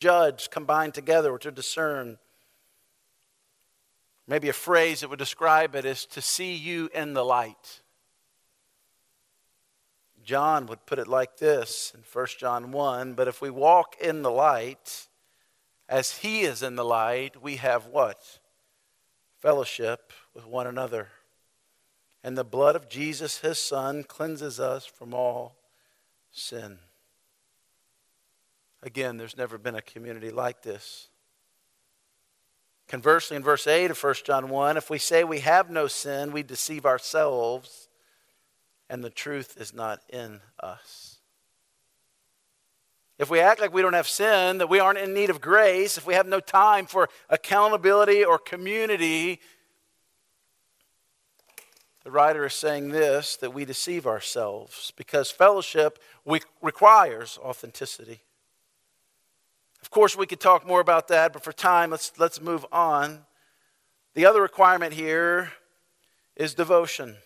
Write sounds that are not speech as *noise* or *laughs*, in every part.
judge combined together or to discern. Maybe a phrase that would describe it is to see you in the light. John would put it like this in 1 John 1 But if we walk in the light, as he is in the light, we have what? Fellowship with one another. And the blood of Jesus, his son, cleanses us from all sin. Again, there's never been a community like this. Conversely, in verse 8 of 1 John 1, if we say we have no sin, we deceive ourselves, and the truth is not in us. If we act like we don't have sin, that we aren't in need of grace, if we have no time for accountability or community, the writer is saying this that we deceive ourselves because fellowship requires authenticity. Of course, we could talk more about that, but for time, let's, let's move on. The other requirement here is devotion.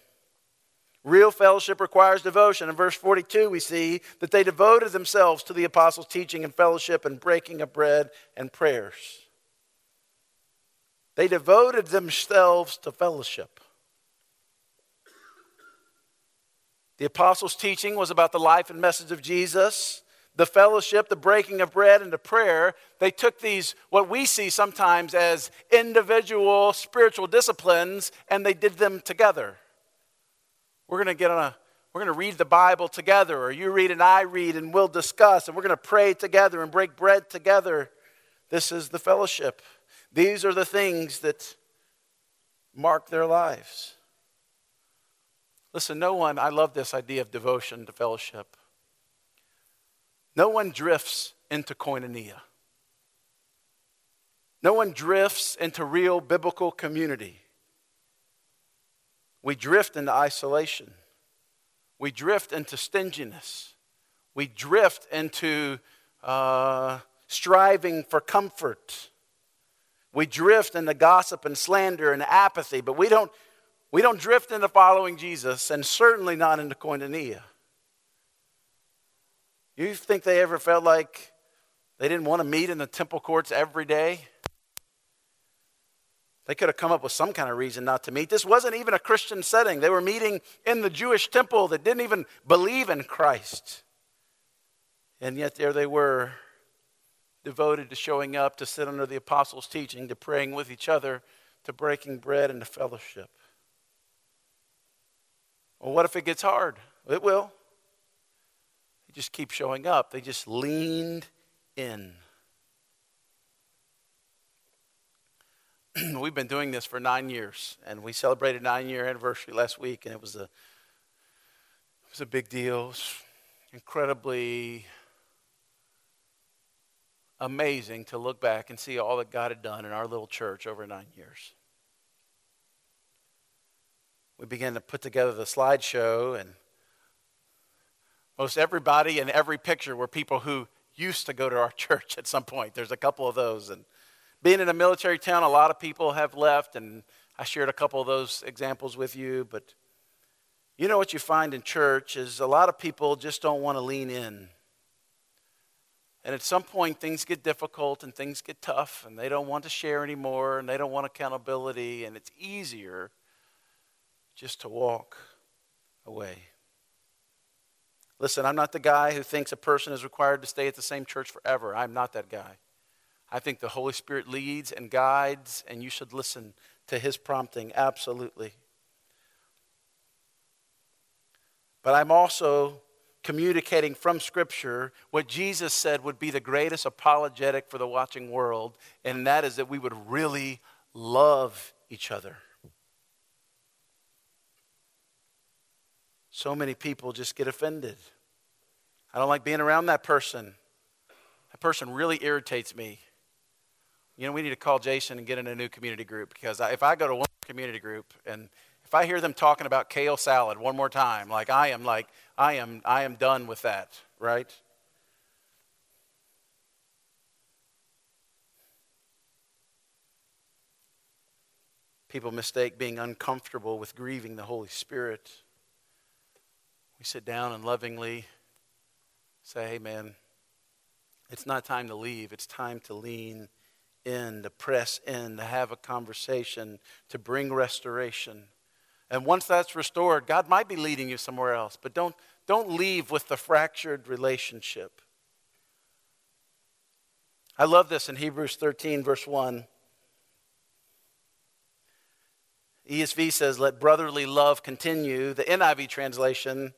Real fellowship requires devotion. In verse 42, we see that they devoted themselves to the apostles' teaching and fellowship and breaking of bread and prayers. They devoted themselves to fellowship. The apostles' teaching was about the life and message of Jesus the fellowship, the breaking of bread, and the prayer, they took these, what we see sometimes as individual spiritual disciplines, and they did them together. We're going to get on a, we're going to read the Bible together, or you read and I read, and we'll discuss, and we're going to pray together and break bread together. This is the fellowship. These are the things that mark their lives. Listen, no one, I love this idea of devotion to fellowship. No one drifts into koinonia. No one drifts into real biblical community. We drift into isolation. We drift into stinginess. We drift into uh, striving for comfort. We drift into gossip and slander and apathy, but we don't, we don't drift into following Jesus, and certainly not into koinonia. You think they ever felt like they didn't want to meet in the temple courts every day? They could have come up with some kind of reason not to meet. This wasn't even a Christian setting. They were meeting in the Jewish temple that didn't even believe in Christ. And yet there they were, devoted to showing up, to sit under the apostles' teaching, to praying with each other, to breaking bread and to fellowship. Well, what if it gets hard? It will just keep showing up. They just leaned in. *clears throat* We've been doing this for nine years, and we celebrated nine year anniversary last week, and it was a it was a big deal. Incredibly amazing to look back and see all that God had done in our little church over nine years. We began to put together the slideshow and most everybody in every picture were people who used to go to our *laughs* church at some point. There's a couple of those. And being in a military town, a lot of people have left, and I shared a couple of those examples with you. But you know what you find in church is a lot of people just don't want to lean in. And at some point, things get difficult and things get tough, and they don't want to share anymore, and they don't want accountability, and it's easier just to walk away. Listen, I'm not the guy who thinks a person is required to stay at the same church forever. I'm not that guy. I think the Holy Spirit leads and guides, and you should listen to his prompting, absolutely. But I'm also communicating from Scripture what Jesus said would be the greatest apologetic for the watching world, and that is that we would really love each other. So many people just get offended. I don't like being around that person. That person really irritates me. You know, we need to call Jason and get in a new community group because if I go to one community group and if I hear them talking about kale salad one more time, like I am like I am I am done with that, right? People mistake being uncomfortable with grieving the Holy Spirit we sit down and lovingly say, hey, man, It's not time to leave, it's time to lean in, to press in, to have a conversation, to bring restoration. And once that's restored, God might be leading you somewhere else, but don't, don't leave with the fractured relationship. I love this in Hebrews 13, verse 1. ESV says, Let brotherly love continue. The NIV translation,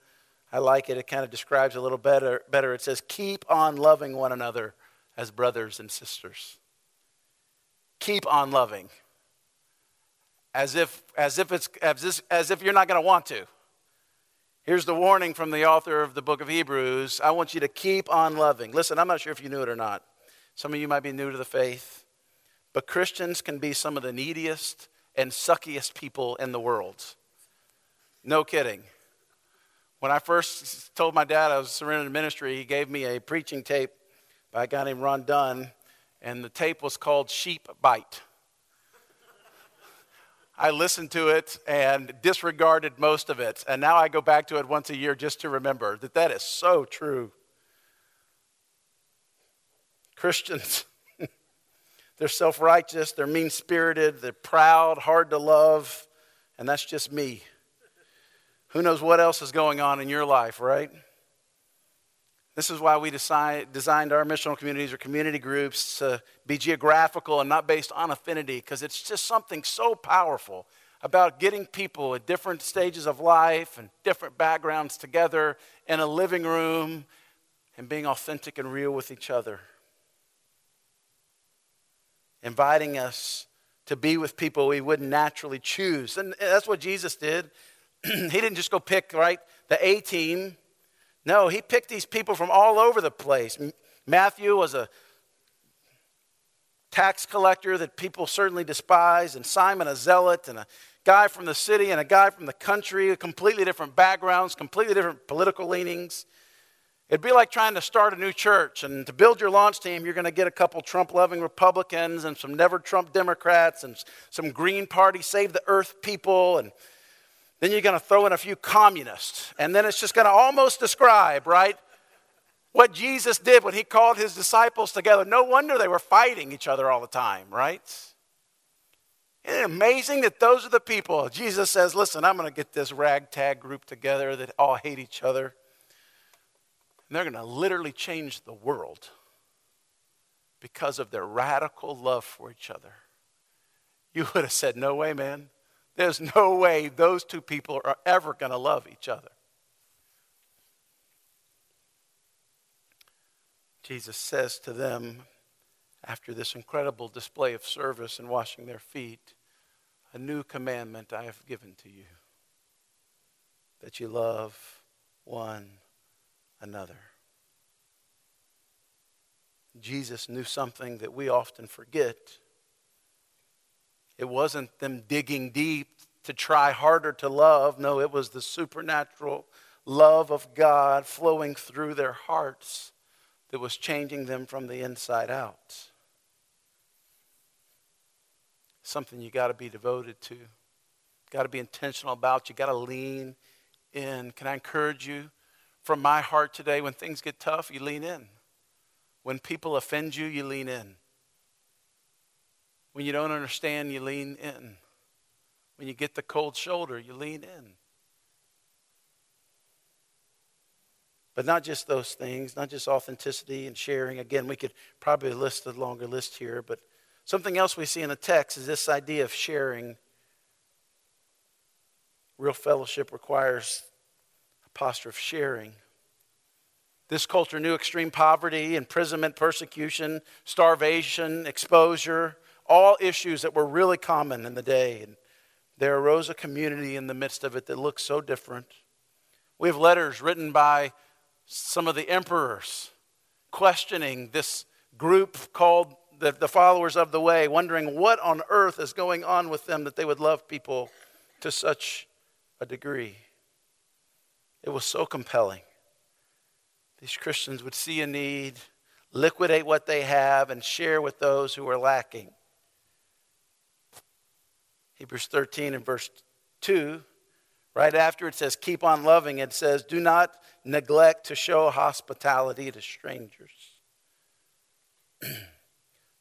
I like it. It kind of describes a little better. better. It says, Keep on loving one another as brothers and sisters. Keep on loving. As if, as if, it's, as, this, as if you're not going to want to. Here's the warning from the author of the book of Hebrews I want you to keep on loving. Listen, I'm not sure if you knew it or not. Some of you might be new to the faith, but Christians can be some of the neediest and suckiest people in the world. No kidding. When I first told my dad I was surrendering ministry, he gave me a preaching tape by a guy named Ron Dunn, and the tape was called Sheep Bite. *laughs* I listened to it and disregarded most of it, and now I go back to it once a year just to remember that that is so true. Christians *laughs* they're self righteous, they're mean spirited, they're proud, hard to love, and that's just me. Who knows what else is going on in your life, right? This is why we decide, designed our missional communities or community groups to be geographical and not based on affinity, because it's just something so powerful about getting people at different stages of life and different backgrounds together in a living room and being authentic and real with each other inviting us to be with people we wouldn't naturally choose. And that's what Jesus did. *clears throat* he didn't just go pick, right, the A team. No, he picked these people from all over the place. Matthew was a tax collector that people certainly despise, and Simon, a zealot, and a guy from the city and a guy from the country, completely different backgrounds, completely different political leanings. It'd be like trying to start a new church, and to build your launch team, you're going to get a couple Trump loving Republicans and some never Trump Democrats and some Green Party, Save the Earth people, and then you're going to throw in a few communists. And then it's just going to almost describe, right, what Jesus did when he called his disciples together. No wonder they were fighting each other all the time, right? Isn't it amazing that those are the people? Jesus says, Listen, I'm going to get this ragtag group together that all hate each other. And they're going to literally change the world because of their radical love for each other. You *laughs* would have said, No way, man. There's no way those two people are ever going to love each other. Jesus says to them, after this incredible display of service and washing their feet, a new commandment I have given to you that you love one another. Jesus knew something that we often forget. It wasn't them digging deep to try harder to love. No, it was the supernatural love of God flowing through their hearts that was changing them from the inside out. Something you got to be devoted to, got to be intentional about. You got to lean in. Can I encourage you? from my heart today when things get tough, you lean in. When people offend you, you lean in. When you don't understand, you lean in. When you get the cold shoulder, you lean in. But not just those things, not just authenticity and sharing. Again, we could probably list a longer list here, but something else we see in the text is this idea of sharing. Real fellowship requires a posture of sharing. This culture knew extreme poverty, imprisonment, persecution, starvation, exposure, all issues that were really common in the day. And there arose a community in the midst of it that looked so different. We have letters written by some of the emperors questioning this group called the, the followers of the way, wondering what on earth is going on with them that they would love people to such a degree. It was so compelling. These Christians would see a need, liquidate what they have, and share with those who are lacking. Hebrews 13 and verse 2, right after it says, Keep on loving, it says, Do not neglect to show hospitality to strangers. *clears throat*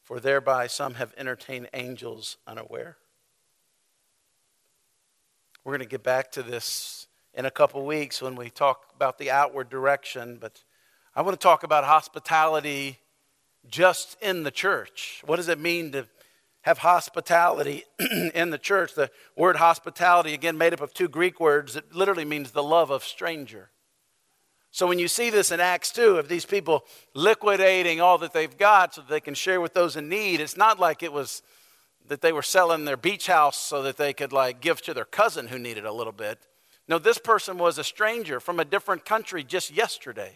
for thereby some have entertained angels unaware. We're going to get back to this in a couple weeks when we talk about the outward direction, but I want to talk about hospitality just in the church. What does it mean to have hospitality *clears throat* in the church? The word hospitality, again, made up of two Greek words, it literally means the love of stranger. So when you see this in Acts 2 of these people liquidating all that they've got so that they can share with those in need, it's not like it was that they were selling their beach house so that they could like give to their cousin who needed a little bit. No, this person was a stranger from a different country just yesterday.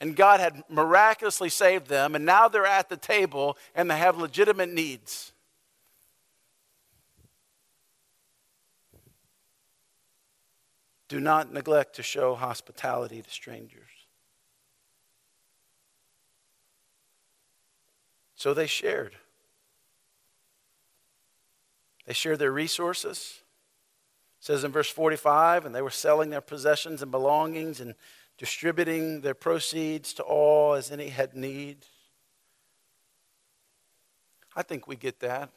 And God had miraculously saved them, and now they're at the table and they have legitimate needs. Do not neglect to show hospitality to strangers. So they shared. They shared their resources. It says in verse 45, and they were selling their possessions and belongings and distributing their proceeds to all as any had need. I think we get that.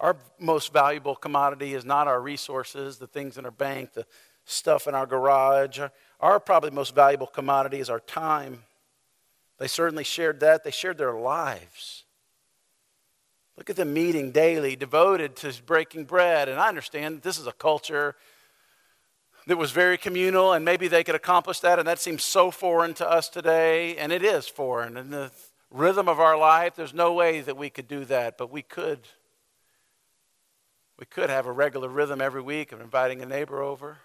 Our most valuable commodity is not our resources, the things in our bank, the stuff in our garage. Our probably most valuable commodity is our time. They certainly shared that. They shared their lives. Look at the meeting daily, devoted to breaking bread. And I understand this is a culture that was very communal, and maybe they could accomplish that, and that seems so foreign to us today, and it is foreign. In the rhythm of our life, there's no way that we could do that, but we could. We could have a regular rhythm every week of inviting a neighbor over,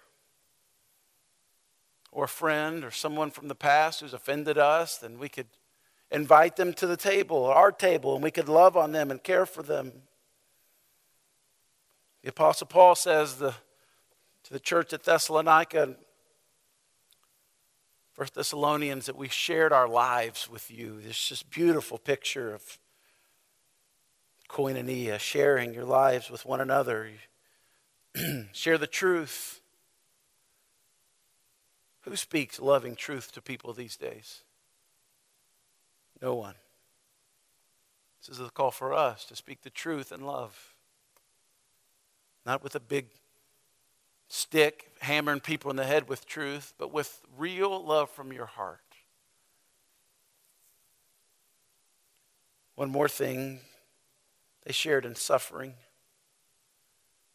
or a friend, or someone from the past who's offended us, then we could invite them to the table, our table, and we could love on them and care for them. The Apostle Paul says the, to the church at Thessalonica, First Thessalonians, that we shared our lives with you. This just beautiful picture of koinonia, sharing your lives with one another. *clears throat* Share the truth. Who speaks loving truth to people these days? No one. This is a call for us to speak the truth in love. Not with a big stick hammering people in the head with truth, but with real love from your heart. One more thing they shared in suffering.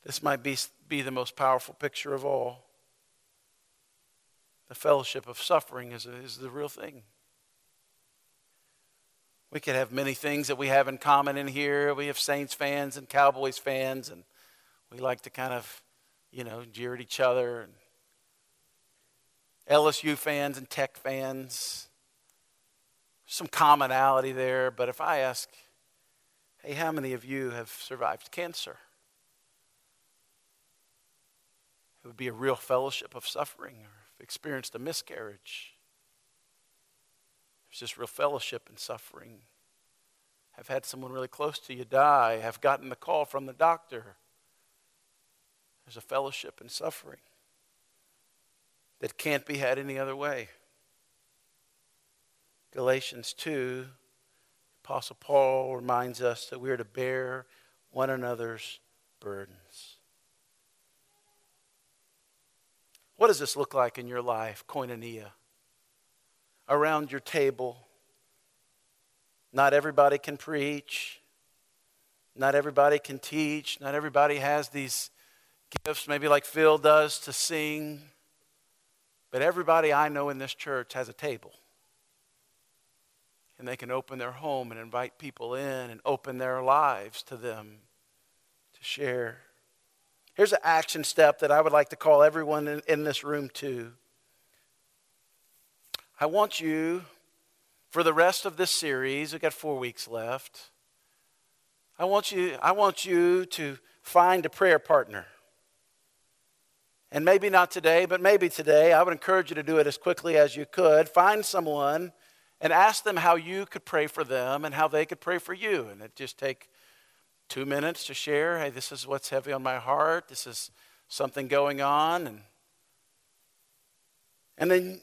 This might be, be the most powerful picture of all. The fellowship of suffering is, is the real thing. We could have many things that we have in common in here. We have Saints fans and Cowboys fans, and we like to kind of, you know, jeer at each other. And LSU fans and Tech fans. Some commonality there, but if I ask, hey, how many of you have survived cancer? It would be a real fellowship of suffering experienced a miscarriage. There's just real fellowship in suffering. Have had someone really close to you die. Have gotten the call from the doctor. There's a fellowship in suffering that can't be had any other way. Galatians 2, Apostle Paul reminds us that we are to bear one another's burdens. What does this look like in your life, koinonia? around your table. Not everybody can preach. Not everybody can teach. Not everybody has these gifts, maybe like Phil does, to sing. But everybody I know in this church has a table. And they can open their home and invite people in and open their lives to them to share. Here's an action step that I would like to call everyone in, in this room to. I want you, for the rest of this series, we've got four weeks left. I want you, I want you to find a prayer partner. And maybe not today, but maybe today. I would encourage you to do it as quickly as you could. Find someone and ask them how you could pray for them and how they could pray for you. And it just take two minutes to share hey, this is what's heavy on my heart. This is something going on. And, and then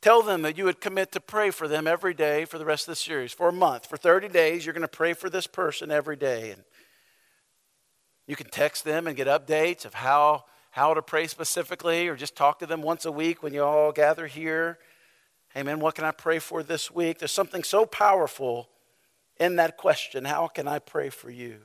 tell them that you would commit to pray for them every day for the rest of the series. For a month, for 30 days, you're going to pray for this person every day. And you can text them and get updates of how, how to pray specifically, or just talk to them once a week when you all gather here. Hey, man, what can I pray for this week? There's something so powerful in that question How can I pray for you?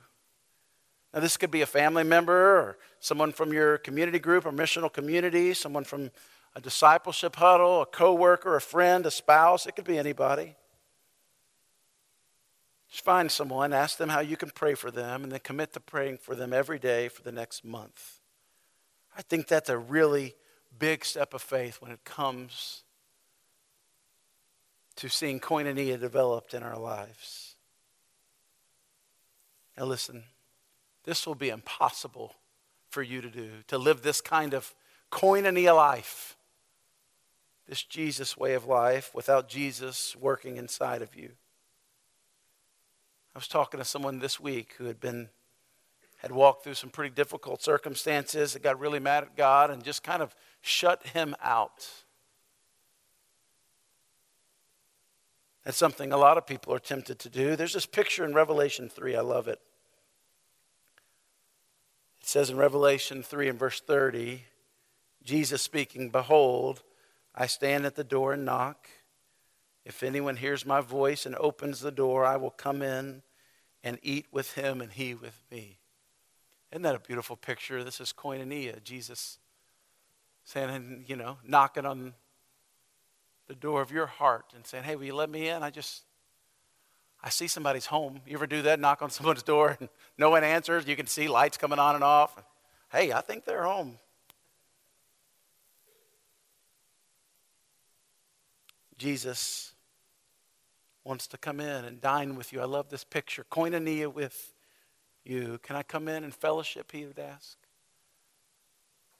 Now, this could be a family member or someone from your community group or missional community, someone from a discipleship huddle, a coworker, a friend, a spouse. It could be anybody. Just find someone, ask them how you can pray for them, and then commit to praying for them every day for the next month. I think that's a really big step of faith when it comes to seeing koinonia developed in our lives. Now, listen, this will be impossible for you to do, to live this kind of koinonia life, this Jesus way of life, without Jesus working inside of you. I was talking to someone this week who had been had walked through some pretty difficult circumstances that got really mad at God and just kind of shut him out. That's something a lot of people are tempted to do. There's this picture in Revelation 3, I love it. It says in Revelation 3 and verse 30, Jesus speaking, Behold, I stand at the door and knock. If anyone hears my voice and opens the door, I will come in and eat with him and he with me. Isn't that a beautiful picture? This is koinonia. Jesus saying, you know, knocking on the door of your heart and saying, hey, will you let me in? I just, I see somebody's home. You ever do that? Knock on someone's door and no one answers. You can see lights coming on and off. Hey, I think they're home. Jesus wants to come in and dine with you. I love this picture. Koinonia with you. Can I come in and fellowship? He would ask.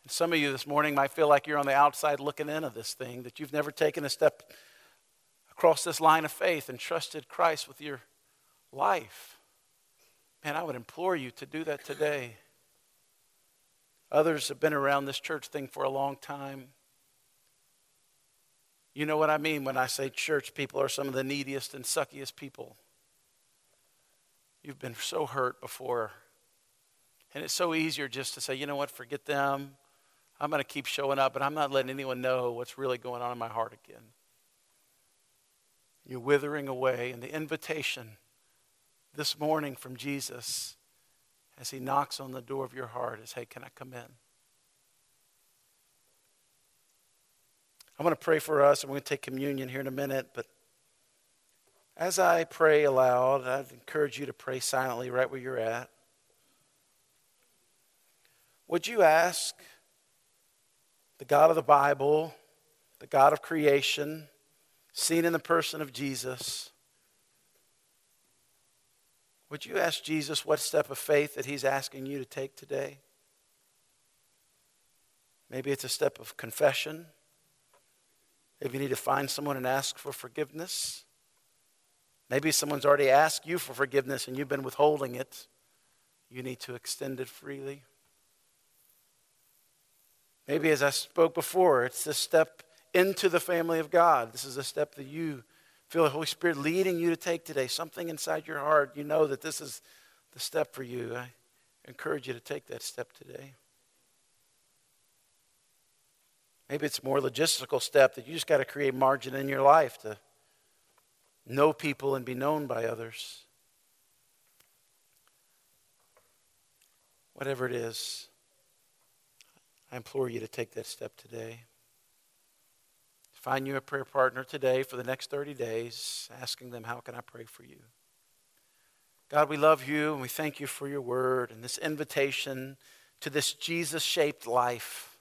And some of you this morning might feel like you're on the outside looking in of this thing, that you've never taken a step across this line of faith and trusted Christ with your life. Man, I would implore you to do that today. Others have been around this church thing for a long time. You know what I mean when I say church people are some of the neediest and suckiest people. You've been so hurt before. And it's so easier just to say, you know what, forget them. I'm going to keep showing up, but I'm not letting anyone know what's really going on in my heart again. You're withering away, and the invitation this morning from Jesus as he knocks on the door of your heart is, hey, can I come in? I'm going to pray for us, and we're going to take communion here in a minute. But as I pray aloud, I'd encourage you to pray silently right where you're at. Would you ask the God of the Bible, the God of creation, seen in the person of Jesus, would you ask Jesus what step of faith that he's asking you to take today? Maybe it's a step of confession. If you need to find someone and ask for forgiveness, maybe someone's already asked you for forgiveness and you've been withholding it. You need to extend it freely. Maybe, as I spoke before, it's this step into the family of God. This is a step that you feel the Holy Spirit leading you to take today. Something inside your heart, you know that this is the step for you. I encourage you to take that step today. Maybe it's more logistical step that you just got to create margin in your life to know people and be known by others. Whatever it is, I implore you to take that step today. Find you a prayer partner today for the next 30 days, asking them, How can I pray for you? God, we love you and we thank you for your word and this invitation to this Jesus shaped life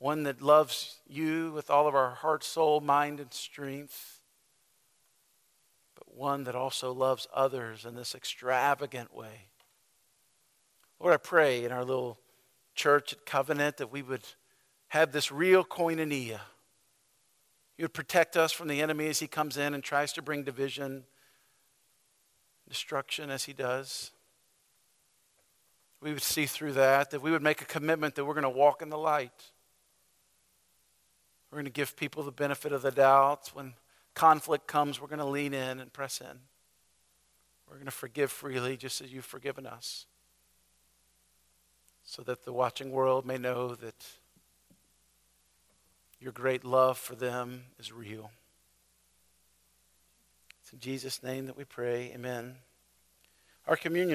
one that loves you with all of our heart, soul, mind, and strength, but one that also loves others in this extravagant way. Lord, I pray in our little church at Covenant that we would have this real koinonia. You would protect us from the enemy as he comes in and tries to bring division, destruction as he does. We would see through that, that we would make a commitment that we're going to walk in the light. We're going to give people the benefit of the doubt. When conflict comes, we're going to lean in and press in. We're going to forgive freely just as you've forgiven us, so that the watching world may know that your great love for them is real. It's in Jesus' name that we pray. Amen. Our communion.